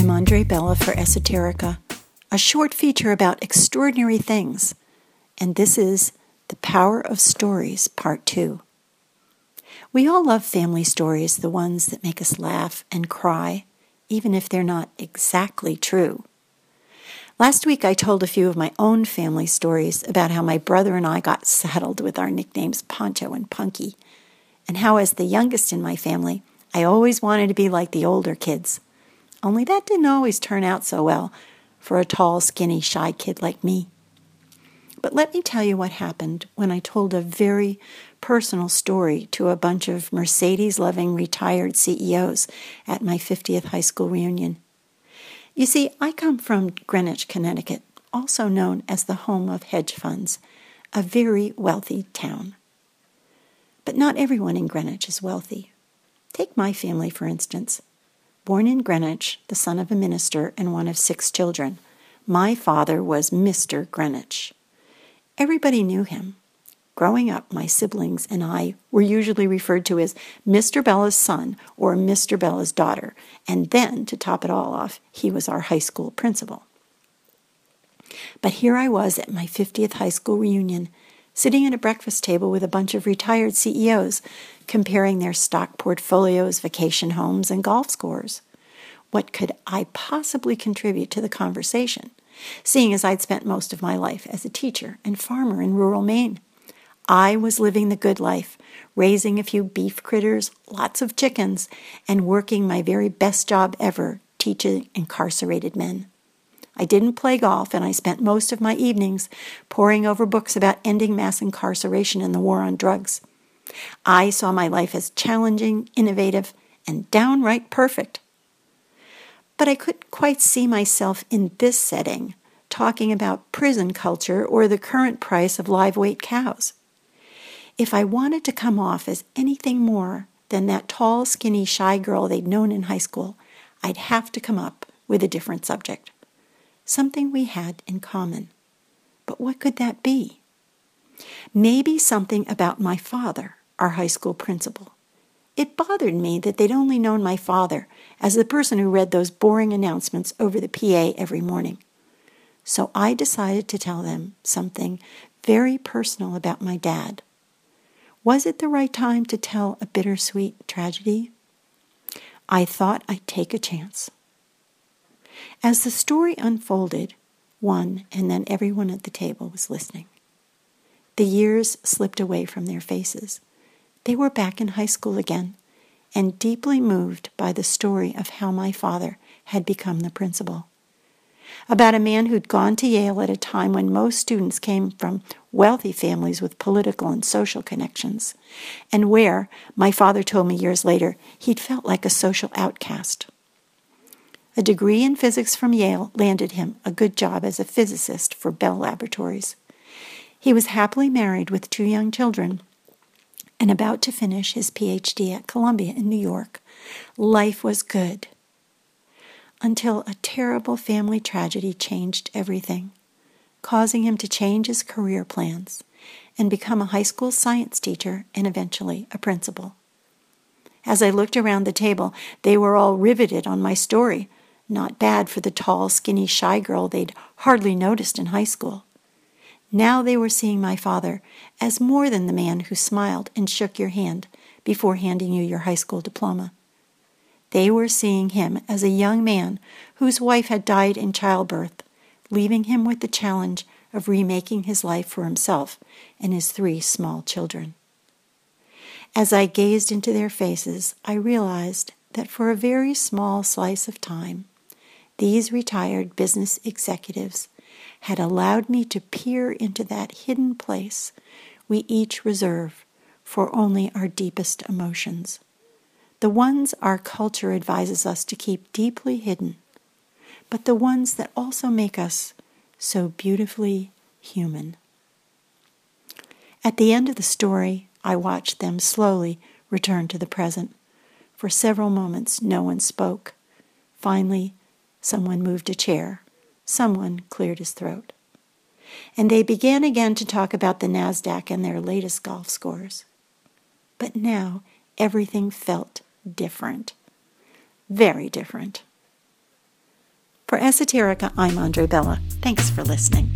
I'm Andre Bella for Esoterica, a short feature about extraordinary things, and this is The Power of Stories, Part 2. We all love family stories, the ones that make us laugh and cry, even if they're not exactly true. Last week, I told a few of my own family stories about how my brother and I got saddled with our nicknames Poncho and Punky, and how, as the youngest in my family, I always wanted to be like the older kids. Only that didn't always turn out so well for a tall, skinny, shy kid like me. But let me tell you what happened when I told a very personal story to a bunch of Mercedes loving retired CEOs at my 50th high school reunion. You see, I come from Greenwich, Connecticut, also known as the home of hedge funds, a very wealthy town. But not everyone in Greenwich is wealthy. Take my family, for instance. Born in Greenwich, the son of a minister and one of six children, my father was Mr. Greenwich. Everybody knew him. Growing up, my siblings and I were usually referred to as Mr. Bella's son or Mr. Bella's daughter, and then, to top it all off, he was our high school principal. But here I was at my 50th high school reunion, sitting at a breakfast table with a bunch of retired CEOs, comparing their stock portfolios, vacation homes, and golf scores. What could I possibly contribute to the conversation, seeing as I'd spent most of my life as a teacher and farmer in rural Maine? I was living the good life, raising a few beef critters, lots of chickens, and working my very best job ever teaching incarcerated men. I didn't play golf, and I spent most of my evenings poring over books about ending mass incarceration and the war on drugs. I saw my life as challenging, innovative, and downright perfect. But I couldn't quite see myself in this setting talking about prison culture or the current price of live weight cows. If I wanted to come off as anything more than that tall, skinny, shy girl they'd known in high school, I'd have to come up with a different subject something we had in common. But what could that be? Maybe something about my father, our high school principal. It bothered me that they'd only known my father as the person who read those boring announcements over the PA every morning. So I decided to tell them something very personal about my dad. Was it the right time to tell a bittersweet tragedy? I thought I'd take a chance. As the story unfolded, one and then everyone at the table was listening. The years slipped away from their faces. They were back in high school again and deeply moved by the story of how my father had become the principal. About a man who'd gone to Yale at a time when most students came from wealthy families with political and social connections, and where, my father told me years later, he'd felt like a social outcast. A degree in physics from Yale landed him a good job as a physicist for Bell Laboratories. He was happily married with two young children and about to finish his PhD at Columbia in New York. Life was good. Until a terrible family tragedy changed everything, causing him to change his career plans and become a high school science teacher and eventually a principal. As I looked around the table, they were all riveted on my story not bad for the tall, skinny, shy girl they'd hardly noticed in high school. Now they were seeing my father as more than the man who smiled and shook your hand before handing you your high school diploma. They were seeing him as a young man whose wife had died in childbirth, leaving him with the challenge of remaking his life for himself and his three small children. As I gazed into their faces, I realized that for a very small slice of time, these retired business executives had allowed me to peer into that hidden place we each reserve for only our deepest emotions, the ones our culture advises us to keep deeply hidden, but the ones that also make us so beautifully human. At the end of the story, I watched them slowly return to the present. For several moments, no one spoke. Finally, Someone moved a chair. Someone cleared his throat. And they began again to talk about the NASDAQ and their latest golf scores. But now everything felt different. Very different. For Esoterica, I'm Andre Bella. Thanks for listening.